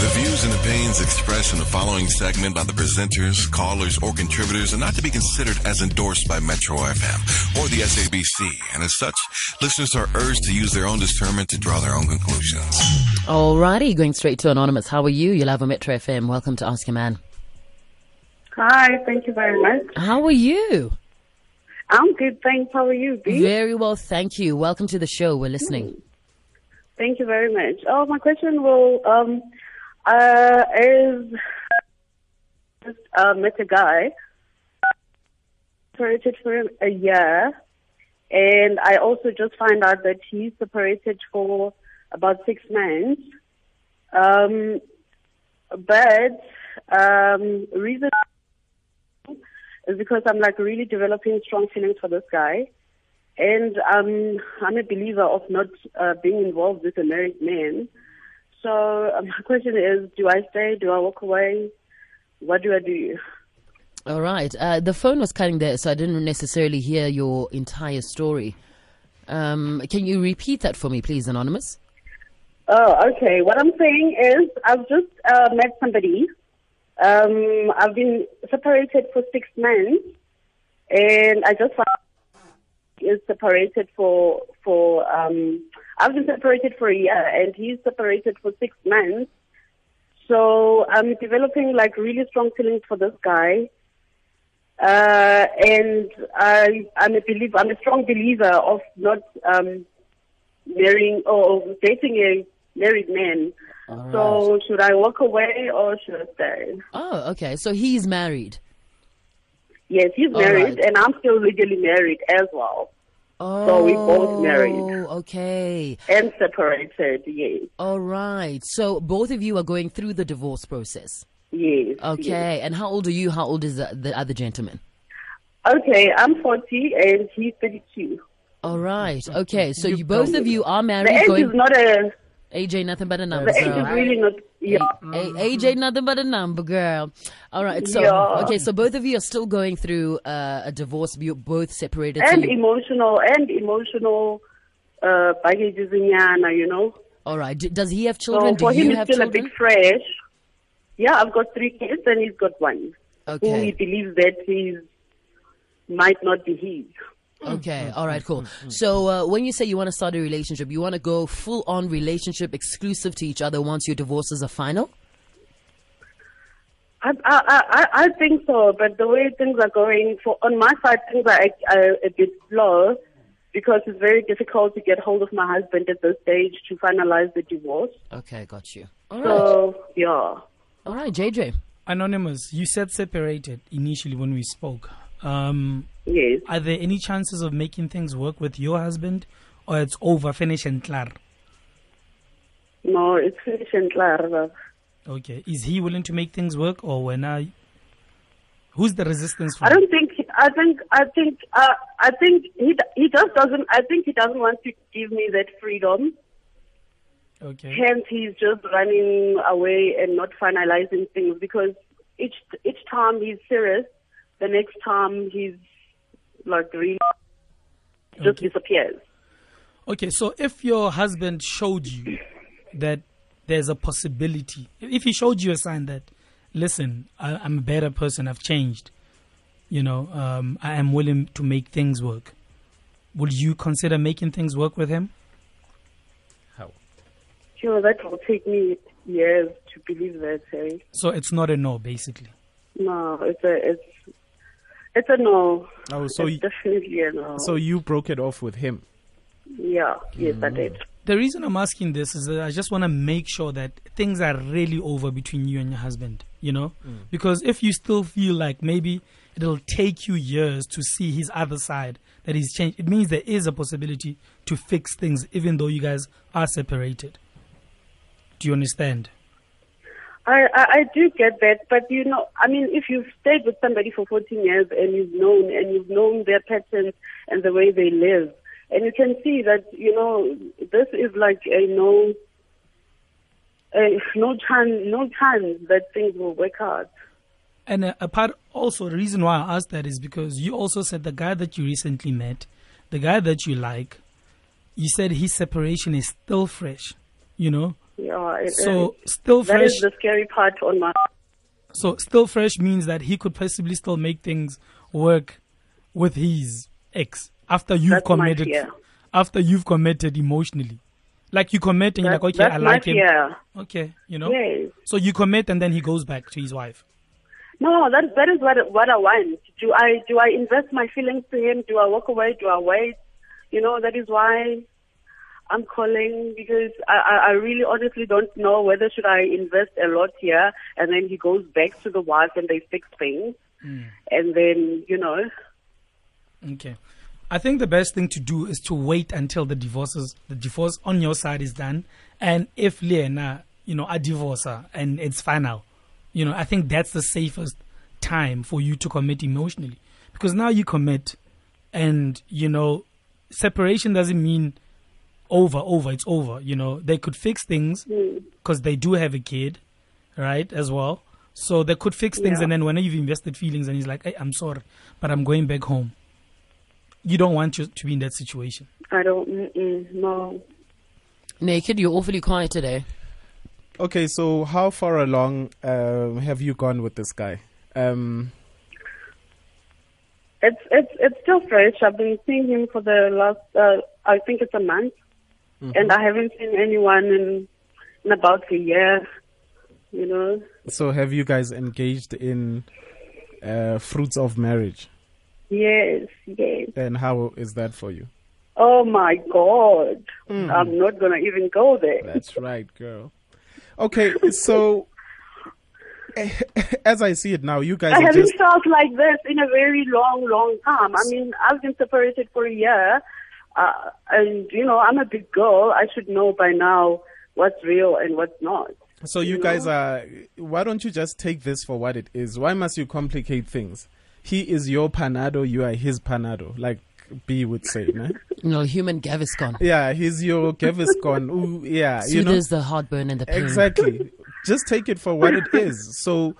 The views and opinions expressed in the following segment by the presenters, callers, or contributors are not to be considered as endorsed by Metro FM or the SABC, and as such, listeners are urged to use their own discernment to draw their own conclusions. Alrighty, going straight to Anonymous. How are you? You'll have a Metro FM. Welcome to Ask a Man. Hi, thank you very much. How are you? I'm good, thanks. How are you, B? Very well, thank you. Welcome to the show. We're listening. Thank you very much. Oh, my question will um uh is just uh, met a guy separated for a year, and I also just find out that he's separated for about six months. Um, but um, reason is because I'm like really developing strong feelings for this guy. And um, I'm a believer of not uh, being involved with a married man. So um, my question is, do I stay? Do I walk away? What do I do? All right. Uh, the phone was cutting there, so I didn't necessarily hear your entire story. Um, can you repeat that for me, please, Anonymous? Oh, okay. What I'm saying is, I've just uh, met somebody. Um, I've been separated for six months, and I just found is separated for for um I've been separated for a year and he's separated for six months. So I'm developing like really strong feelings for this guy. Uh and I I'm a believer I'm a strong believer of not um marrying or dating a married man. All So should I walk away or should I stay? Oh, okay. So he's married. Yes, he's All married right. and I'm still legally married as well. Oh, So we both oh, married. Okay. And separated, yes. All right. So both of you are going through the divorce process. Yes. yes. Okay. And how old are you? How old is the, the other gentleman? Okay, I'm 40 and he's 32. All right. Okay. So you both of you are married. The married. age Going is not a. AJ, nothing but a number. The age girl. is really not. Yeah. A- AJ, nothing but a number, girl. All right. So Yeah. okay. So both of you are still going through uh, a divorce. You're both separated. And emotional and emotional uh, baggages in Yana, you know. all right. D- does he have children? So for him, it's still children? a bit fresh. Yeah, I've got three kids and he's got one. Okay. Who he believes that he might not be his. Mm, okay. Mm, All right. Mm, cool. So uh, when you say you want to start a relationship, you want to go full on relationship, exclusive to each other once your divorces are final. I, I, I, I think so, but the way things are going, for on my side, things are, are a bit slow because it's very difficult to get hold of my husband at this stage to finalize the divorce. Okay. Got you. All right. So, yeah. All right. JJ. Anonymous, you said separated initially when we spoke. Um, Yes. are there any chances of making things work with your husband, or it's over, finish and clear? No, it's finished and clear. Okay, is he willing to make things work, or when I? Who's the resistance for? I don't think. I think. I think. Uh, I think he he just doesn't. I think he doesn't want to give me that freedom. Okay, Hence, he's just running away and not finalizing things because each each time he's serious, the next time he's like really just Okay. disappears. okay. So if your husband showed you that there's a possibility, if he showed you a sign that, listen, I, I'm a better person, I've changed, you know, um, I am willing to make things work. Would you consider making things work with him? How? Sure, that will take me years to believe that. Eh? So it's not a no, basically. No, it's a it's it's a no. Oh, so it's y- definitely a no. so you broke it off with him. yeah, yes, I did. Mm. The reason I'm asking this is that I just want to make sure that things are really over between you and your husband, you know? Mm. Because if you still feel like maybe it'll take you years to see his other side, that he's changed, it means there is a possibility to fix things even though you guys are separated. Do you understand? I, I I do get that, but you know, I mean, if you've stayed with somebody for 14 years and you've known and you've known their patterns and the way they live, and you can see that you know this is like a no, a no chance, no chance that things will work out. And a part also, the reason why I asked that is because you also said the guy that you recently met, the guy that you like, you said his separation is still fresh, you know? Yeah, it So still fresh. is the scary part on my. So still fresh means that he could possibly still make things work with his ex after you've That's committed. After you've committed emotionally, like you commit and you're like, okay, I like him. fear. Okay, you know. Yes. So you commit and then he goes back to his wife. No, that that is what what I want. Do I do I invest my feelings to him? Do I walk away? Do I wait? You know, that is why I'm calling because I, I, really honestly don't know whether should I invest a lot here and then he goes back to the wife and they fix things. Hmm. And then you know. Okay. I think the best thing to do is to wait until the divorces, the divorce on your side is done, and if Lena, you know, a divorce her and it's final, you know, I think that's the safest time for you to commit emotionally, because now you commit, and you know, separation doesn't mean over, over. It's over. You know, they could fix things because they do have a kid, right, as well. So they could fix things, Yeah. and then when you've invested feelings, and he's like, hey, "I'm sorry, but I'm going back home." You don't want you to be in that situation. I don't no. Naked, you're awfully quiet today. Okay, so how far along um, have you gone with this guy? Um, It's it's it's still fresh. I've been seeing him for the last uh, I think it's a month, and I haven't seen anyone in in about a year. You know, so have you guys engaged in uh, fruits of marriage? yes, yes. And how is that for you? Oh my God, I'm not gonna even go there. That's right, girl. Okay, so as I see it now, you guys I haven't just felt like this in a very long, long time. I mean, I've been separated for a year, uh, and you know, I'm a big girl. I should know by now what's real and what's not. So you guys are. Why don't you just take this for what it is? Why must you complicate things? He is your panado. You are his panado. Like B would say, no? You know, human Gaviscon. Yeah, he's your Gaviscon. Ooh, yeah, you know Soothes the heartburn and the pain. exactly. just take it for what it is. So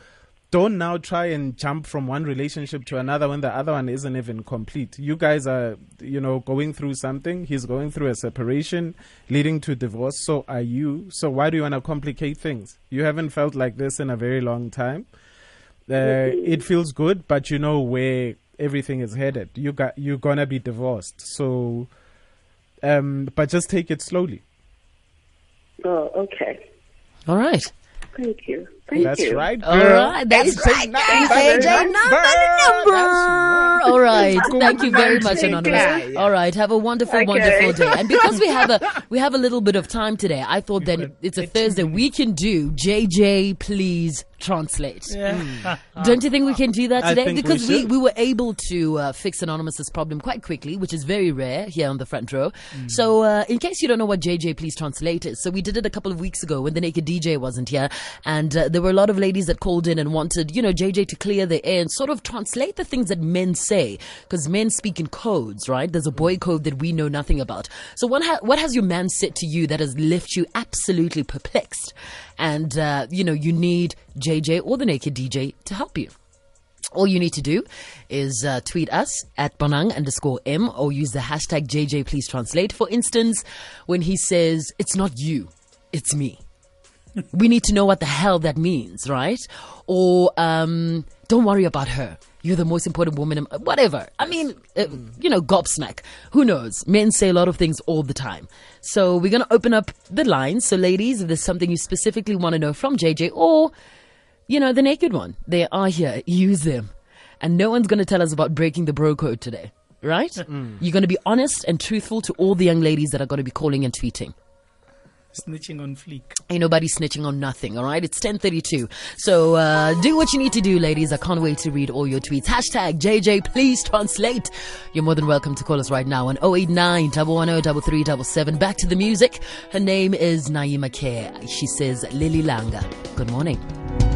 don't now try and jump from one relationship to another when the other one isn't even complete. You guys are, you know, going through something. He's going through a separation leading to divorce. So are you. So why do you want to complicate things? You haven't felt like this in a very long time. Uh, it feels good, but you know where everything is headed. You got you're gonna be divorced. So, um, but just take it slowly. Oh, okay. All right. Thank you. Thank That's you. right. All girl. right. That's right. number. AJ Number. number. Right. All right. Thank you very much, Anonymous. All right. Have a wonderful, Okay. wonderful day. And because we have a we have a little bit of time today, I thought that could it's a Thursday. We can do JJ, please translate. Yeah. Don't you think we can do that today? think we because we, we were able to uh, fix Anonymous's problem quite quickly, which is very rare here on the front row. Mm. So, uh, in case you don't know what JJ Please Translate is, so we did it a couple of weeks ago when the Naked DJ wasn't here, and uh, there were a lot of ladies that called in and wanted, you know, JJ to clear the air and sort of translate the things that men say, because men speak in codes, right? There's a boy code that we know nothing about. So, what, ha- what has your man said to you that has left you absolutely perplexed? And, uh, you know, you need JJ or the Naked DJ to help you. All you need to do is uh, tweet us at Bonang underscore M or use the hashtag JJ please translate. For instance, when he says, it's not you, it's me. we need to know what the hell that means, right? Or, um, don't worry about her. You're the most important woman, in, whatever. I mean, uh, you know, gobsmack. Who knows? Men say a lot of things all the time. So we're going to open up the lines. So ladies, if there's something you specifically want to know from JJ or you know, the naked one. They are here. Use them. And no one's going to tell us about breaking the bro code today, right? You're going to be honest and truthful to all the young ladies that are going to be calling and tweeting. Snitching on fleek. Ain't nobody snitching on nothing, all right? It's 1032. So, uh, do what you need to do, ladies. I can't wait to read all your tweets. Hashtag JJ, please translate. You're more than welcome to call us right now on 089 110 3377. Back to the music. Her name is Naima Kay. She says Lily Langa. Good morning.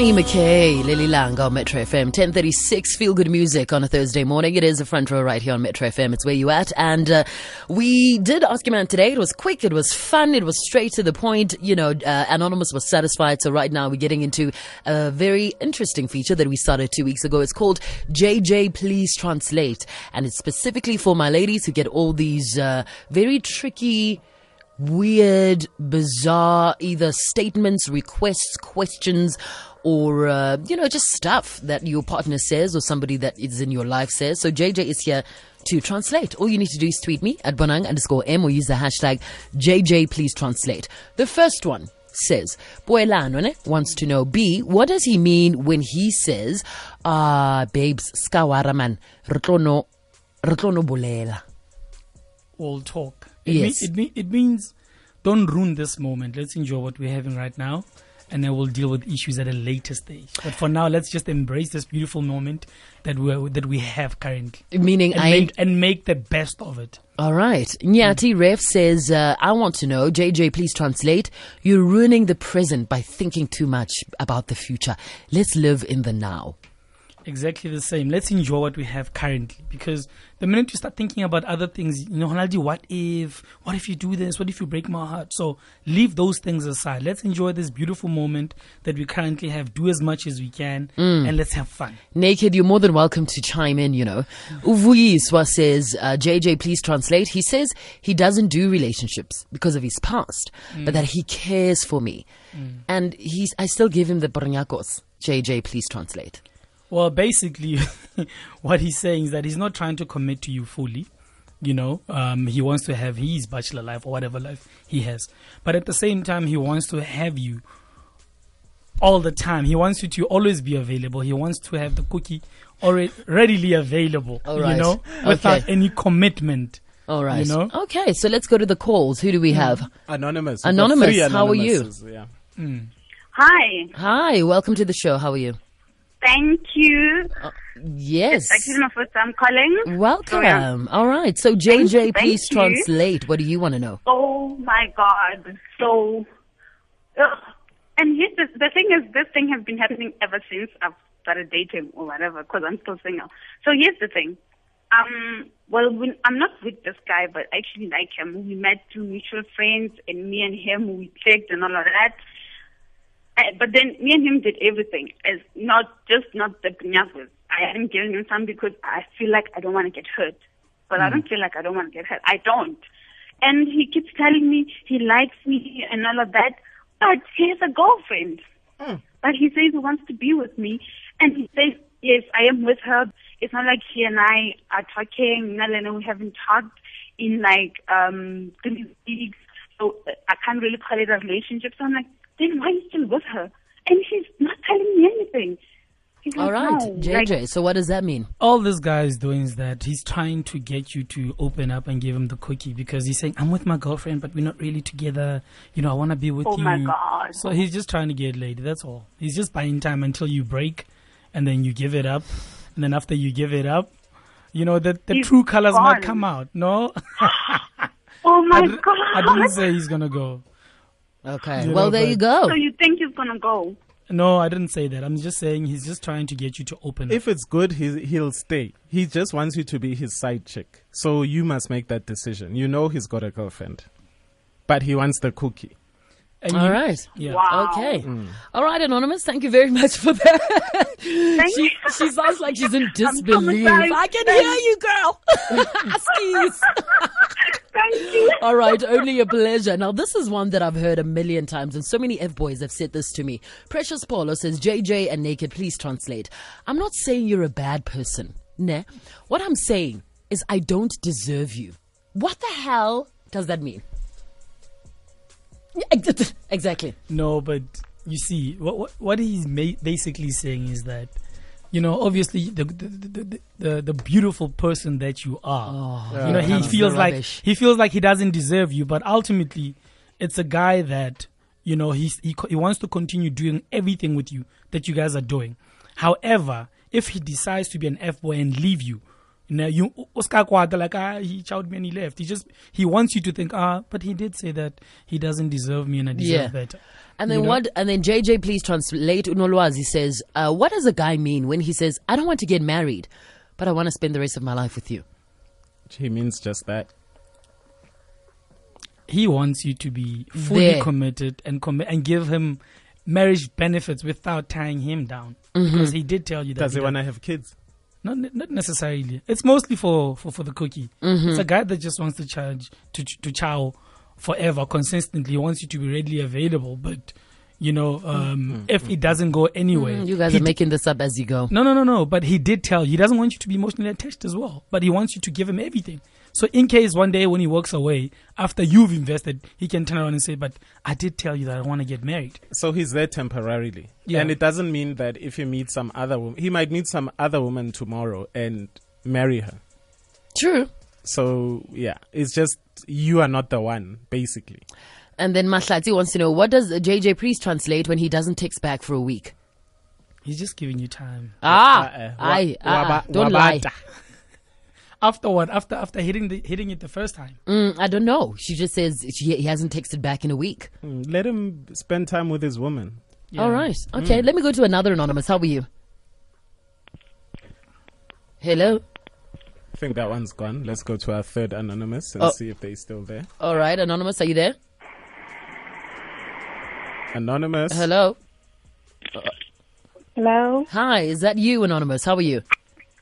Naima Kay, Lily Lang on Metro FM, 1036, feel good music on a Thursday morning. It is a front row right here on Metro FM. It's where you at. And uh, we did Ask Your Man today. It was quick, it was fun, it was straight to the point. You know, uh, Anonymous was satisfied. So right now we're getting into a very interesting feature that we started two weeks ago. It's called JJ Please Translate. And it's specifically for my ladies who get all these uh, very tricky weird, bizarre, either statements, requests, questions, or, uh, you know, just stuff that your partner says or somebody that is in your life says. So JJ is here to translate. All you need to do is tweet me at Bonang underscore M or use the hashtag JJ please translate. The first one says, Boelano ne, wants to know B, what does he mean when he says, ah, babes, skawara man, retlono, retlono bolela. all talk. It, Yes. mean, it, mean, it means don't ruin this moment. Let's enjoy what we're having right now, and then we'll deal with issues at a later stage. But for now, let's just embrace this beautiful moment that we that we have currently, Meaning and I make, and make the best of it. All right. Nyati Ref says, uh, I want to know, JJ, please translate. You're ruining the present by thinking too much about the future. Let's live in the now. Exactly the same. Let's enjoy what we have currently because the minute you start thinking about other things, you know, Ronaldo, what if? What if you do this? What if you break my heart? So leave those things aside. Let's enjoy this beautiful moment that we currently have. Do as much as we can, mm. and let's have fun. Naked, you're more than welcome to chime in, you know. Uvuyiswa says, uh, JJ, please translate. He says he doesn't do relationships because of his past, but mm. that he cares for me. Mm. And he's, I still give him the brnyakos. JJ, please translate. Well, basically, what he's saying is that he's not trying to commit to you fully. You know, um, he wants to have his bachelor life or whatever life he has, but at the same time, he wants to have you all the time. He wants you to always be available. He wants to have the cookie already readily available. All right. You know, without Okay. any commitment. All right. You know? Okay, so let's go to the calls. Who do we have? Anonymous. Anonymous, how are you? anonymouses, Yeah. Hi. Hi, welcome to the show. How are you? Thank you. Yes. Actually, my first time calling. Welcome. So, yeah. All right. So, JJ, please thank you. translate. What do you want to know? Oh my God. So, ugh. and here's the, the thing is, this thing has been happening ever since I've started dating or whatever, because I'm still single. So here's the thing. Um, well, when, I'm not with this guy, but I actually like him. We met through mutual friends, and me and him, we clicked and all of that. Uh, but then me and him did everything, It's not just not the piñatas. I hadn't given him some because I feel like I don't want to get hurt. But I don't feel like I don't want to get hurt. I don't. And he keeps telling me he likes me and all of that. But he has a girlfriend. But he says he wants to be with me. And he says, yes, I am with her. It's not like he and I are talking. Nalena, we haven't talked in like um three weeks. So uh, I can't really call it a relationship. So I'm like, then why are you still with her? And he's not telling me anything. He's All like, right, no. JJ. Like, so, what does that mean? All this guy is doing is that he's trying to get you to open up and give him the cookie because he's saying, I'm with my girlfriend, but we're not really together. You know, I want to be with Oh you. Oh my God. So he's just trying to get laid. That's all. He's just buying time until you break and then you give it up. And then after you give it up, you know, the, the He's true colors might come out. No? oh my I, d- God. I didn't say he's going to go. Okay. You well, know, there you go. So you think he's gonna go? No, I didn't say that. I'm just saying he's just trying to get you to open up. If it's good, he, he'll stay. He just wants you to be his side chick. So you must make that decision. You know he's got a girlfriend, but he wants the cookie. And All you- right. Yeah. Wow. Okay. Mm. All right, Anonymous. Thank you very much for that. Thank she, you. she sounds like she's in disbelief. I can hear you, girl. Skis. Thank you. All right, only a pleasure. Now, this is one that I've heard a million times, and so many F boys have said this to me. Precious Paulo says, JJ and Naked, please translate. I'm not saying you're a bad person. Nah. What I'm saying is, I don't deserve you. What the hell does that mean? Exactly. No, but you see, what what, what he's basically saying is that, you know, obviously the the, the, the, the beautiful person that you are, oh, you know, he feels like rubbish. he feels like he doesn't deserve you, but ultimately, it's a guy that you know he he wants to continue doing everything with you that you guys are doing. However, if he decides to be an f boy and leave you, You know, you Oscar Kwata, like ah, he chowed me and he left. He just he wants you to think ah, but he did say that he doesn't deserve me and I deserve Yeah. better. And then You know? what? And then JJ, please translate. Unolwazi says, uh, "What does a guy mean when he says I don't want to get married, but I want to spend the rest of my life with you?" He means just that. He wants you to be fully There. committed and commit and give him marriage benefits without tying him down. Mm-hmm. Because he did tell you that Does he does- want to have kids? Not, not necessarily. It's mostly for, for, for the cookie. Mm-hmm. It's a guy that just wants to charge to to chow forever, consistently. He wants you to be readily available, but you know, um, if it doesn't go anywhere, Mm, You guys are making this up as you go. no, no, no, no. But he did tell you he doesn't want you to be emotionally attached as well. But he wants you to give him everything. So in case one day when he walks away after you've invested, he can turn around and say, "But I did tell you that I want to get married." So he's there temporarily. Yeah. And it doesn't mean that if he meets some other woman, he might meet some other woman tomorrow and marry her. True. So, yeah, it's just you are not the one, basically. And then Mahlati wants to know what does JJ Priest translate when he doesn't text back for a week? He's just giving you time. Ah. I, Wa- uh-uh, don't lie. After what? After after hitting the hitting it the first time. Mm, I don't know. She just says she, he hasn't texted back in a week. Mm, Let him spend time with his woman. Yeah. All right. Okay. Let me go to another anonymous. How are you? Hello. I think that one's gone. Let's go to our third anonymous and Oh. see if they're still there. All right, anonymous. Are you there? Anonymous. Hello. Hello, Hi. Is that you, anonymous? How are you?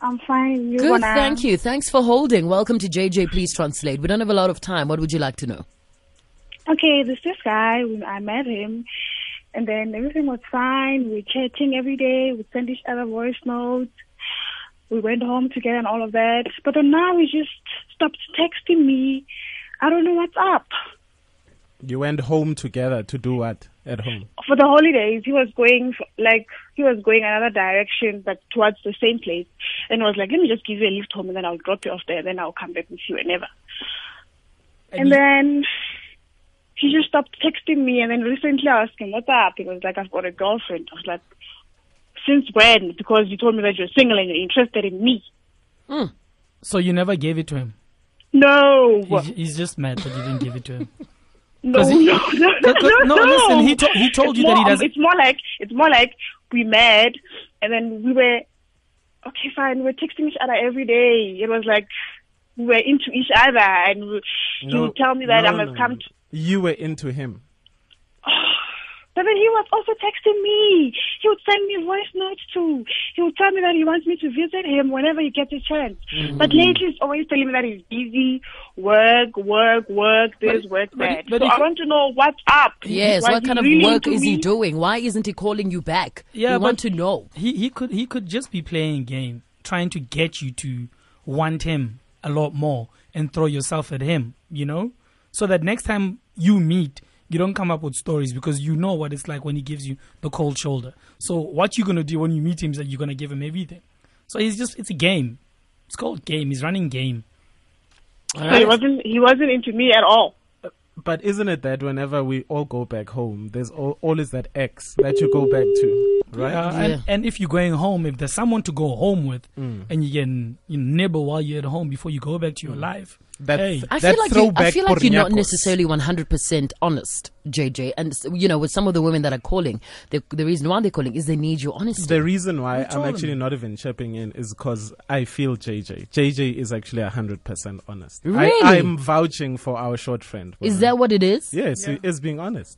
I'm fine. You Good. wanna? Thank you. Thanks for holding. Welcome to JJ. Please translate. We don't have a lot of time. What would you like to know? Okay, there's this guy. we- I met him, and then everything was fine. We were chatting every day. We sent each other voice notes. We went home together and all of that. But then now he just stopped texting me. I don't know what's up. You went home together to do what at home? For the holidays, he was going f like he was going another direction, but towards the same place. And I was like, let me just give you a lift home, and then I'll drop you off there. and Then I'll come back with you whenever. And you- then he just stopped texting me. And then recently I asked him, what's up? He was like, I've got a girlfriend. I was like, since when? Because you told me that you're single and you're interested in me. Hmm. So you never gave it to him. No. He's, he's just mad that you didn't give it to him. No, no, he- no, no, Cause- no, no, listen, he told- he told It's you that he doesn't- It's more like it's more like we met, and then we were okay, fine. We were texting each other every day. It was like we were into each other, and he No, tell me that no, I must no, come. no. To, You were into him. But then he was also texting me. He would send me voice notes too. He would tell me that he wants me to visit him whenever he gets a chance. Mm-hmm. But lately, he's always telling me that he's busy, work, work, work, this, work, but- that. but so if- I want to know what's up. Yes. Was what kind of really work into is he doing? Why isn't he calling you back? Yeah, we want to know. He he could he could just be playing a game, trying to get you to want him a lot more and throw yourself at him, you know? So that next time you meet, you don't come up with stories because you know what it's like when he gives you the cold shoulder. So what you're gonna do when you meet him is that you're gonna give him everything. So he's just it's a game. It's called game. He's running game. So he wasn't he wasn't into me at all. But isn't it that whenever we all go back home, there's al- always that ex that you go back to, right? Uh, Yeah. and, and if you're going home, if there's someone to go home with, Mm. and you can you nibble while you're at home before you go back to your life. That, Hey. I that feel like you, I feel like you're not necessarily 100% honest, JJ. And you know, with some of the women that are calling, the, the reason why they're calling is they need your honesty. The reason why I'm told actually not even chipping in is because I feel JJ. JJ is actually 100% honest. Really? I, I'm vouching for our short friend. is that what it is? Yes, he is being honest.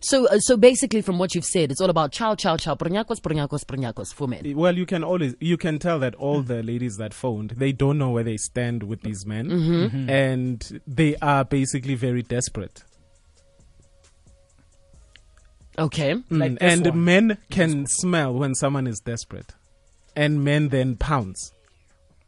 So, uh, so basically, from what you've said, it's all about chow, chow, chow, pornyakos, pornyakos, pornyakos for men. Well, you can always you can tell that all the ladies that phoned they don't know where they stand with these men, Mm-hmm. and they are basically very desperate. Okay. Mm, this and one. men can smell when someone is desperate, and men then pounce.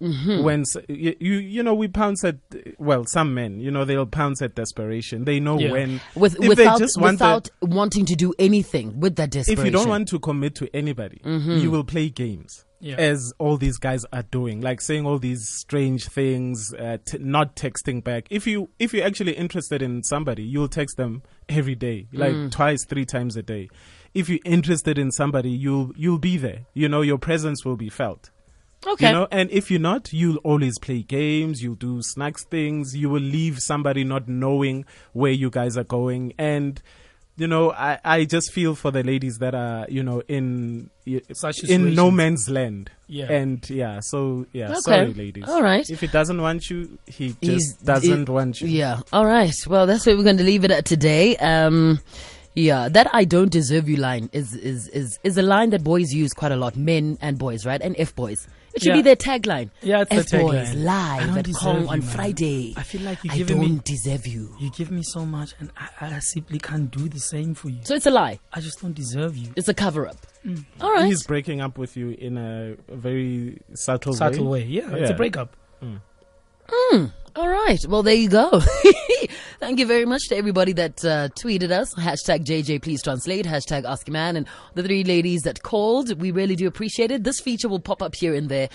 Mm-hmm. When you, you know we pounce at well some men you know they'll pounce at desperation. They know Yeah. when With, if without they just want the- without wanting to do anything with that desperation. if you don't want to commit to anybody, you will play games. Yeah. As all these guys are doing, like saying all these strange things, uh, t- not texting back. If you if you're actually interested in somebody, you'll text them every day, like twice, three times a day. If you're interested in somebody, you'll you'll be there. You know, your presence will be felt. Okay. You know, and if you're not, you'll always play games, you'll do snacks things, you will leave somebody not knowing where you guys are going. And, you know, I, I just feel for the ladies that are, you know, in Such in no man's land. Yeah. And yeah, so yeah, Okay. sorry ladies. All right. If he doesn't want you, he just He's- doesn't it- want you. Yeah. All right. Well, that's where we're going to leave it at today. Um, yeah, that "I don't deserve you" line is is is is a line that boys use quite a lot, men and boys, right? And f boys. It should Yeah. be their tagline. Yeah, it's f boys tagline. I live don't at Kong you, on man. Friday. I feel like you're I don't me- deserve you. You give me so much, and I, I simply can't do the same for you. So it's a lie. I just don't deserve you. It's a cover up. Mm. All right. He's breaking up with you in a very subtle, Subtle way. way. Yeah, it's a breakup. All right. Well, there you go. Thank you very much to everybody that uh, tweeted us. Hashtag JJ please translate. Hashtag ask man and the three ladies that called. We really do appreciate it. This feature will pop up here and there.